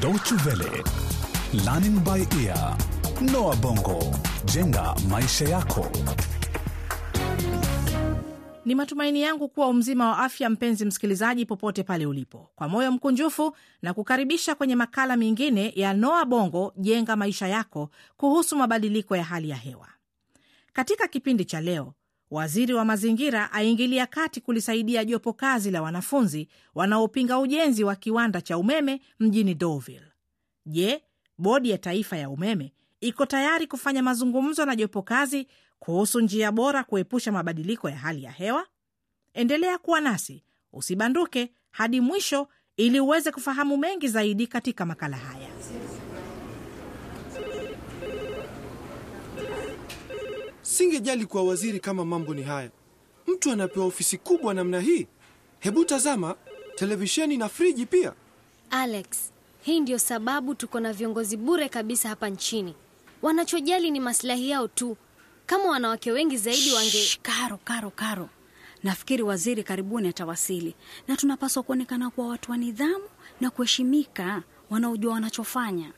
Deutsche Welle, Learning by Ear, Noah Bongo, jenga maisha yako. Ni matumaini yangu kuwa umzima wa afya, mpenzi msikilizaji, popote pale ulipo. Kwa moyo mkunjufu na kukaribisha kwenye makala mengine ya Noa Bongo, jenga maisha yako, kuhusu mabadiliko ya hali ya hewa. Katika kipindi cha leo, waziri wa mazingira aingilia kati kulisaidia jopo kazi la wanafunzi wanaopinga ujenzi wa kiwanda cha umeme mjini Deauville. Je, bodi ya taifa ya umeme iko tayari kufanya mazungumzo na jopo kazi kuhusu njia bora kuepusha mabadiliko ya hali ya hewa? Endelea kuwa nasi, usibanduke hadi mwisho ili uweze kufahamu mengi zaidi katika makala haya. Singejali kwa waziri kama mambo ni haya. Mtu anapewa ofisi kubwa namna hii. Hebu tazama, televisheni na friji pia. Alex, hii ndio sababu tuko na viongozi bure kabisa hapa nchini. Wanachojali ni maslahi yao tu. Kama wanawake wengi zaidi wange... Shh, Karo, Karo, Karo, nafikiri waziri karibuni atawasili, na tunapaswa kuonekana kuwa watu wa nidhamu na kuheshimika, wanaojua wanachofanya.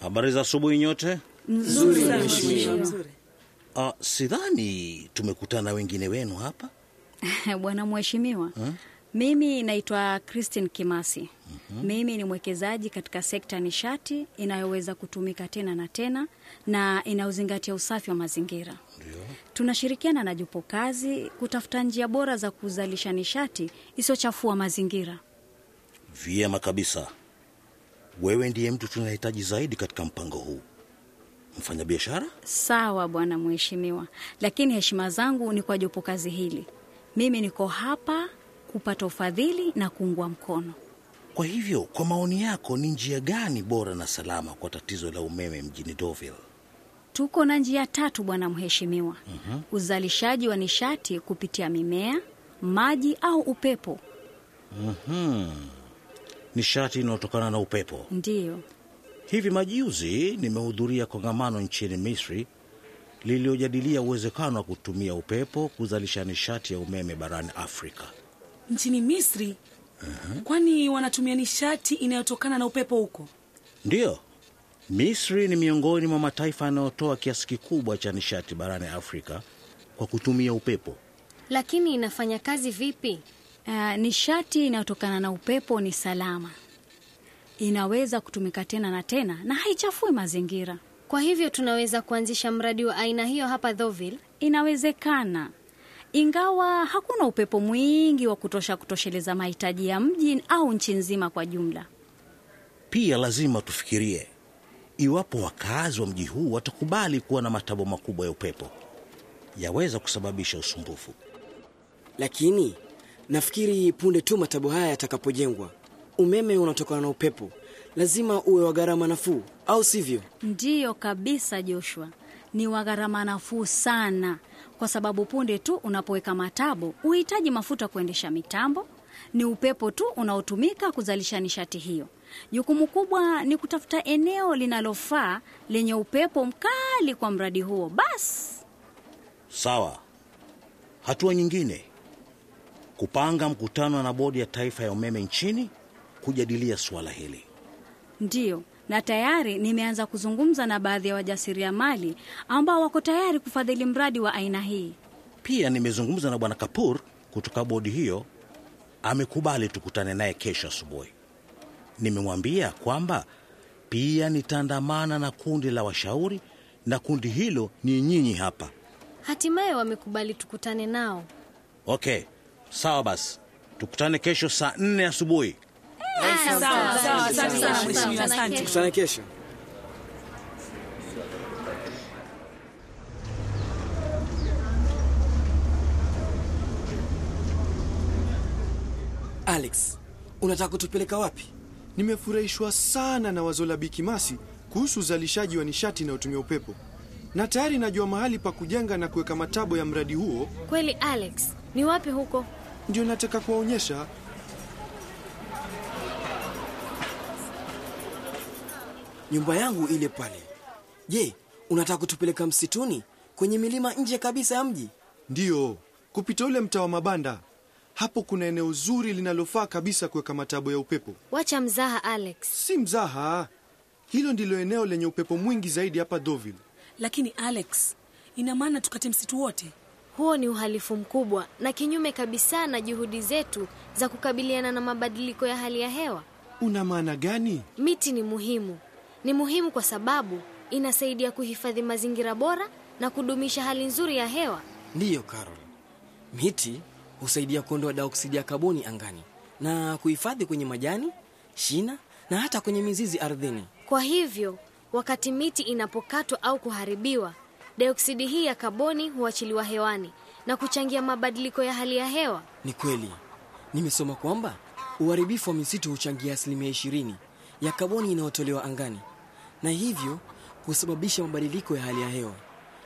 Habari za asubuhi nyote. Nzuri sana mheshimiwa. Uh, sidhani tumekutana wengine wenu hapa. Bwana mheshimiwa, mimi naitwa Christine Kimasi. Mimi ni mwekezaji katika sekta ya nishati inayoweza kutumika tena na tena na inayozingatia usafi wa mazingira. Tunashirikiana na jopo kazi kutafuta njia bora za kuzalisha nishati isiyochafua mazingira. Vyema kabisa, wewe ndiye mtu tunahitaji zaidi katika mpango huu. Mfanyabiashara? Sawa bwana mheshimiwa, lakini heshima zangu ni kwa jopo kazi hili. Mimi niko hapa kupata ufadhili na kuungwa mkono. Kwa hivyo, kwa maoni yako, ni njia gani bora na salama kwa tatizo la umeme mjini Deauville? Tuko na njia tatu bwana mheshimiwa. Uzalishaji wa nishati kupitia mimea, maji au upepo. Nishati inayotokana na upepo. Ndiyo, Hivi majuzi nimehudhuria kongamano nchini Misri lililojadilia uwezekano wa kutumia upepo kuzalisha nishati ya umeme barani Afrika. nchini Misri. Kwani wanatumia nishati inayotokana na upepo huko? Ndiyo, Misri ni miongoni mwa mataifa yanayotoa kiasi kikubwa cha nishati barani Afrika kwa kutumia upepo. Lakini inafanya kazi vipi? uh, nishati inayotokana na upepo ni salama, inaweza kutumika tena na tena na haichafui mazingira. Kwa hivyo tunaweza kuanzisha mradi wa aina hiyo hapa Deauville. Inawezekana, ingawa hakuna upepo mwingi wa kutosha kutosheleza mahitaji ya mji au nchi nzima kwa jumla. Pia lazima tufikirie iwapo wakazi wa mji huu watakubali kuwa na matabo makubwa ya upepo, yaweza kusababisha usumbufu. Lakini nafikiri punde tu matabo haya yatakapojengwa, umeme unatokana na upepo lazima uwe wa gharama nafuu, au sivyo? Ndiyo kabisa, Joshua, ni wa gharama nafuu sana, kwa sababu punde tu unapoweka matabo uhitaji mafuta kuendesha mitambo. Ni upepo tu unaotumika kuzalisha nishati hiyo. Jukumu kubwa ni kutafuta eneo linalofaa lenye upepo mkali kwa mradi huo. Basi Sawa. Hatua nyingine, kupanga mkutano na bodi ya taifa ya umeme nchini kujadilia suala hili. ndiyo, na tayari nimeanza kuzungumza na baadhi ya wajasiriamali ambao wako tayari kufadhili mradi wa aina hii. Pia nimezungumza na bwana Kapur kutoka bodi hiyo, amekubali tukutane naye kesho asubuhi. Nimemwambia kwamba pia nitaandamana na kundi la washauri, na kundi hilo ni nyinyi hapa. Hatimaye wamekubali tukutane nao. Okay, sawa basi, tukutane kesho saa nne asubuhi. Sawa, sawa, asante sana mheshimiwa, asante. Tukutane kesho. Alex, unataka kutupeleka wapi? Nimefurahishwa sana na wazo la Bikimasi kuhusu uzalishaji wa nishati inayotumia upepo, na tayari najua mahali pa kujenga na kuweka matabo ya mradi huo. Kweli Alex, ni wapi huko? Ndio nataka kuwaonyesha. Nyumba yangu ile pale. Je, unataka kutupeleka msituni kwenye milima nje kabisa ya mji? Ndiyo, kupita ule mtaa wa mabanda. Hapo kuna eneo zuri linalofaa kabisa kuweka matabo ya upepo. Wacha mzaha, Alex. Si mzaha, hilo ndilo eneo lenye upepo mwingi zaidi hapa Deauville. Lakini Alex, ina maana tukate msitu wote? Huo ni uhalifu mkubwa na kinyume kabisa na juhudi zetu za kukabiliana na mabadiliko ya hali ya hewa. Una maana gani? Miti ni muhimu. Ni muhimu kwa sababu inasaidia kuhifadhi mazingira bora na kudumisha hali nzuri ya hewa. Ndiyo, Carol. Miti husaidia kuondoa dioksidi ya kaboni angani na kuhifadhi kwenye majani, shina na hata kwenye mizizi ardhini. Kwa hivyo, wakati miti inapokatwa au kuharibiwa, dioksidi hii ya kaboni huachiliwa hewani na kuchangia mabadiliko ya hali ya hewa. Ni kweli, nimesoma kwamba uharibifu wa misitu huchangia asilimia ishirini ya kaboni inayotolewa angani na hivyo kusababisha mabadiliko ya hali ya hewa,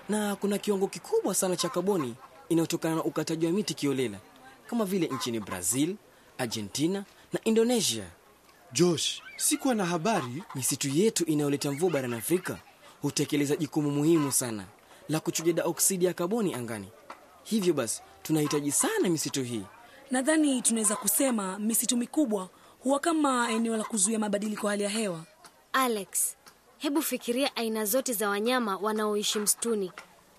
na kuna kiwango kikubwa sana cha kaboni inayotokana na ukataji wa miti kiolela kama vile nchini Brazil, Argentina na Indonesia. Josh, sikuwa na habari. Misitu yetu inayoleta mvua barani Afrika hutekeleza jukumu muhimu sana la kuchuja dioksidi ya kaboni angani. Hivyo basi tunahitaji sana misitu hii. Nadhani tunaweza kusema misitu mikubwa huwa kama eneo la kuzuia mabadiliko ya hali ya hewa. Alex, hebu fikiria aina zote za wanyama wanaoishi msituni.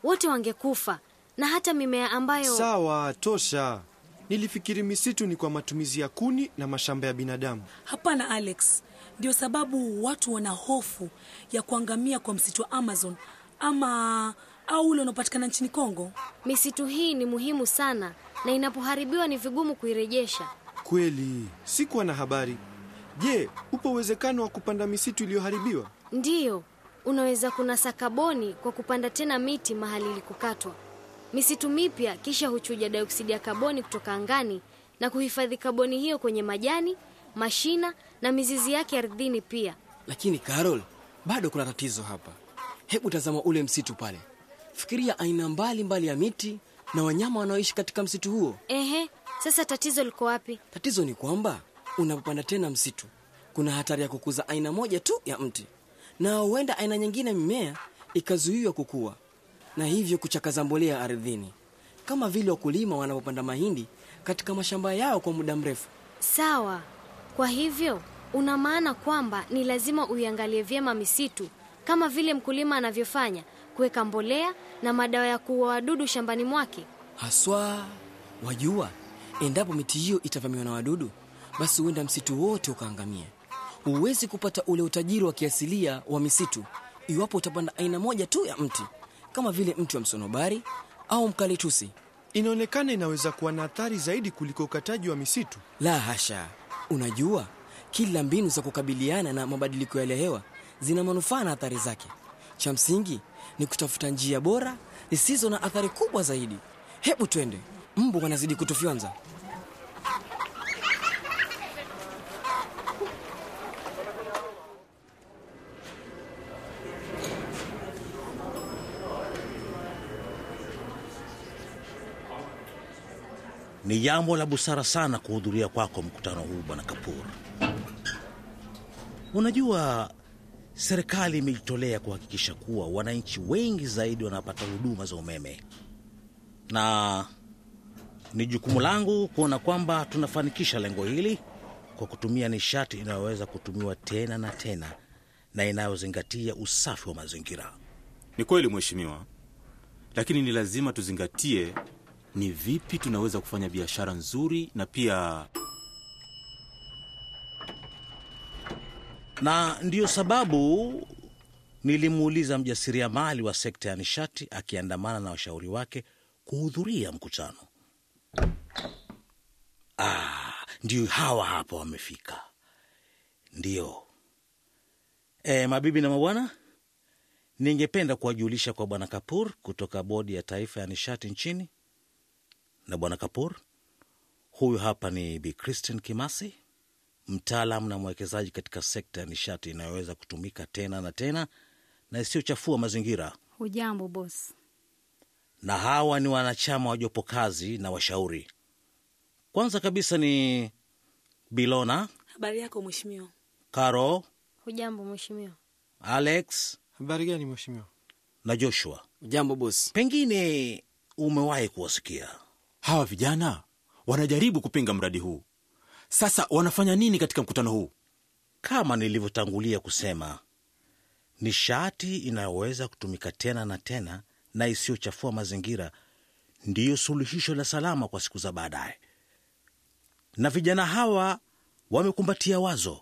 Wote wangekufa na hata mimea ambayo Sawa, tosha. Nilifikiri misitu ni kwa matumizi ya kuni na mashamba ya binadamu. Hapana Alex, ndio sababu watu wana hofu ya kuangamia kwa msitu wa Amazon ama au ule unaopatikana nchini Kongo. misitu hii ni muhimu sana na inapoharibiwa ni vigumu kuirejesha. Kweli, sikuwa na habari. Je, upo uwezekano wa kupanda misitu iliyoharibiwa? Ndiyo, unaweza kunasa kaboni kwa kupanda tena miti mahali ilikokatwa. Misitu mipya kisha huchuja dioksidi ya kaboni kutoka angani na kuhifadhi kaboni hiyo kwenye majani, mashina na mizizi yake ardhini pia. Lakini Carol, bado kuna tatizo hapa. Hebu tazama ule msitu pale, fikiria aina mbalimbali mbali ya miti na wanyama wanaoishi katika msitu huo. Ehe, sasa tatizo liko wapi? Tatizo ni kwamba unapopanda tena msitu, kuna hatari ya kukuza aina moja tu ya mti, na huenda aina nyingine mimea ikazuiwa kukua na hivyo kuchakaza mbolea ardhini, kama vile wakulima wanapopanda mahindi katika mashamba yao kwa muda mrefu. Sawa. Kwa hivyo una maana kwamba ni lazima uiangalie vyema misitu kama vile mkulima anavyofanya, kuweka mbolea na madawa ya kuua wadudu shambani mwake. Haswa wajua, endapo miti hiyo itavamiwa na wadudu, basi huenda msitu wote ukaangamia. Huwezi kupata ule utajiri wa kiasilia wa misitu iwapo utapanda aina moja tu ya mti, kama vile mti wa msonobari au mkalitusi. Inaonekana inaweza kuwa na athari zaidi kuliko ukataji wa misitu. La hasha! Unajua, kila mbinu za kukabiliana na mabadiliko ya hali ya hewa zina manufaa na athari zake. Cha msingi ni kutafuta njia bora zisizo na athari kubwa zaidi. Hebu twende, mbu wanazidi kutufyonza. Ni jambo la busara sana kuhudhuria kwako mkutano huu, Bwana Kapur. Unajua, serikali imejitolea kuhakikisha kuwa wananchi wengi zaidi wanapata huduma za umeme, na ni jukumu langu kuona kwamba tunafanikisha lengo hili kwa kutumia nishati inayoweza kutumiwa tena na tena na inayozingatia usafi wa mazingira. Ni kweli mheshimiwa, lakini ni lazima tuzingatie ni vipi tunaweza kufanya biashara nzuri na pia na ndiyo sababu nilimuuliza mjasiriamali wa sekta ya nishati akiandamana na washauri wake kuhudhuria mkutano. Ah, ndio hawa hapa wamefika. Ndiyo e, mabibi na mabwana, ningependa kuwajulisha kwa bwana Kapur kutoka bodi ya taifa ya nishati nchini. Na bwana Kapur, huyu hapa ni Bi Christine Kimasi, mtaalam na mwekezaji katika sekta ya nishati inayoweza kutumika tena na tena na isiyochafua mazingira. Hujambo bos. Na hawa ni wanachama wa jopo kazi na washauri. Kwanza kabisa ni Bilona, Habari yako mheshimiwa. Karo. Hujambo mheshimiwa. Alex Habari gani mheshimiwa? na Joshua. Hujambo bos. Pengine umewahi kuwasikia. Hawa vijana wanajaribu kupinga mradi huu. Sasa wanafanya nini katika mkutano huu? Kama nilivyotangulia kusema, nishati inayoweza kutumika tena na tena na isiyochafua mazingira ndiyo suluhisho la salama kwa siku za baadaye, na vijana hawa wamekumbatia wazo.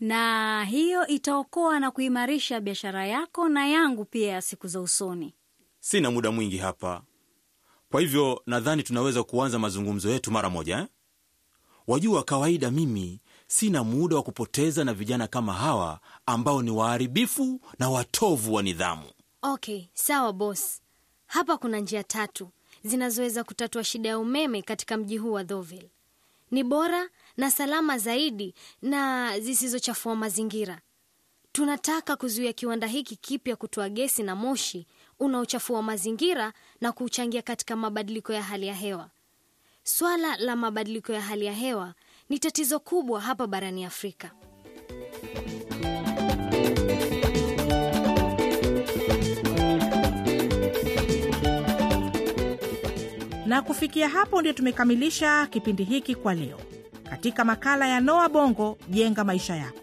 na hiyo itaokoa na kuimarisha biashara yako na yangu pia ya siku za usoni. Sina muda mwingi hapa, kwa hivyo nadhani tunaweza kuanza mazungumzo yetu mara moja eh? Wajua, kawaida mimi sina muda wa kupoteza na vijana kama hawa ambao ni waharibifu na watovu wa nidhamu. Okay, sawa boss. Hapa kuna njia tatu zinazoweza kutatua shida ya umeme katika mji huu wa Deauville. Ni bora na salama zaidi na zisizochafua mazingira. Tunataka kuzuia kiwanda hiki kipya kutoa gesi na moshi unaochafua mazingira na kuchangia katika mabadiliko ya hali ya hewa. Swala la mabadiliko ya hali ya hewa ni tatizo kubwa hapa barani Afrika. Na kufikia hapo ndio tumekamilisha kipindi hiki kwa leo katika makala ya Noa Bongo, jenga maisha yako.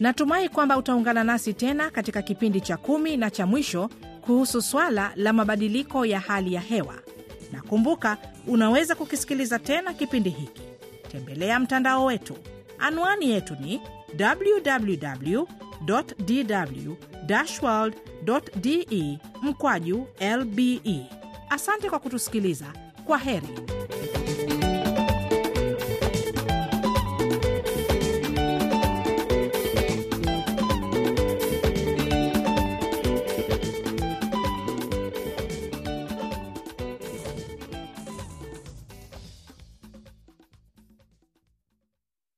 Natumai kwamba utaungana nasi tena katika kipindi cha kumi na cha mwisho kuhusu swala la mabadiliko ya hali ya hewa. Na kumbuka, unaweza kukisikiliza tena kipindi hiki. Tembelea mtandao wetu, anwani yetu ni www de mkwaju lbe. Asante kwa kutusikiliza. Kwa heri.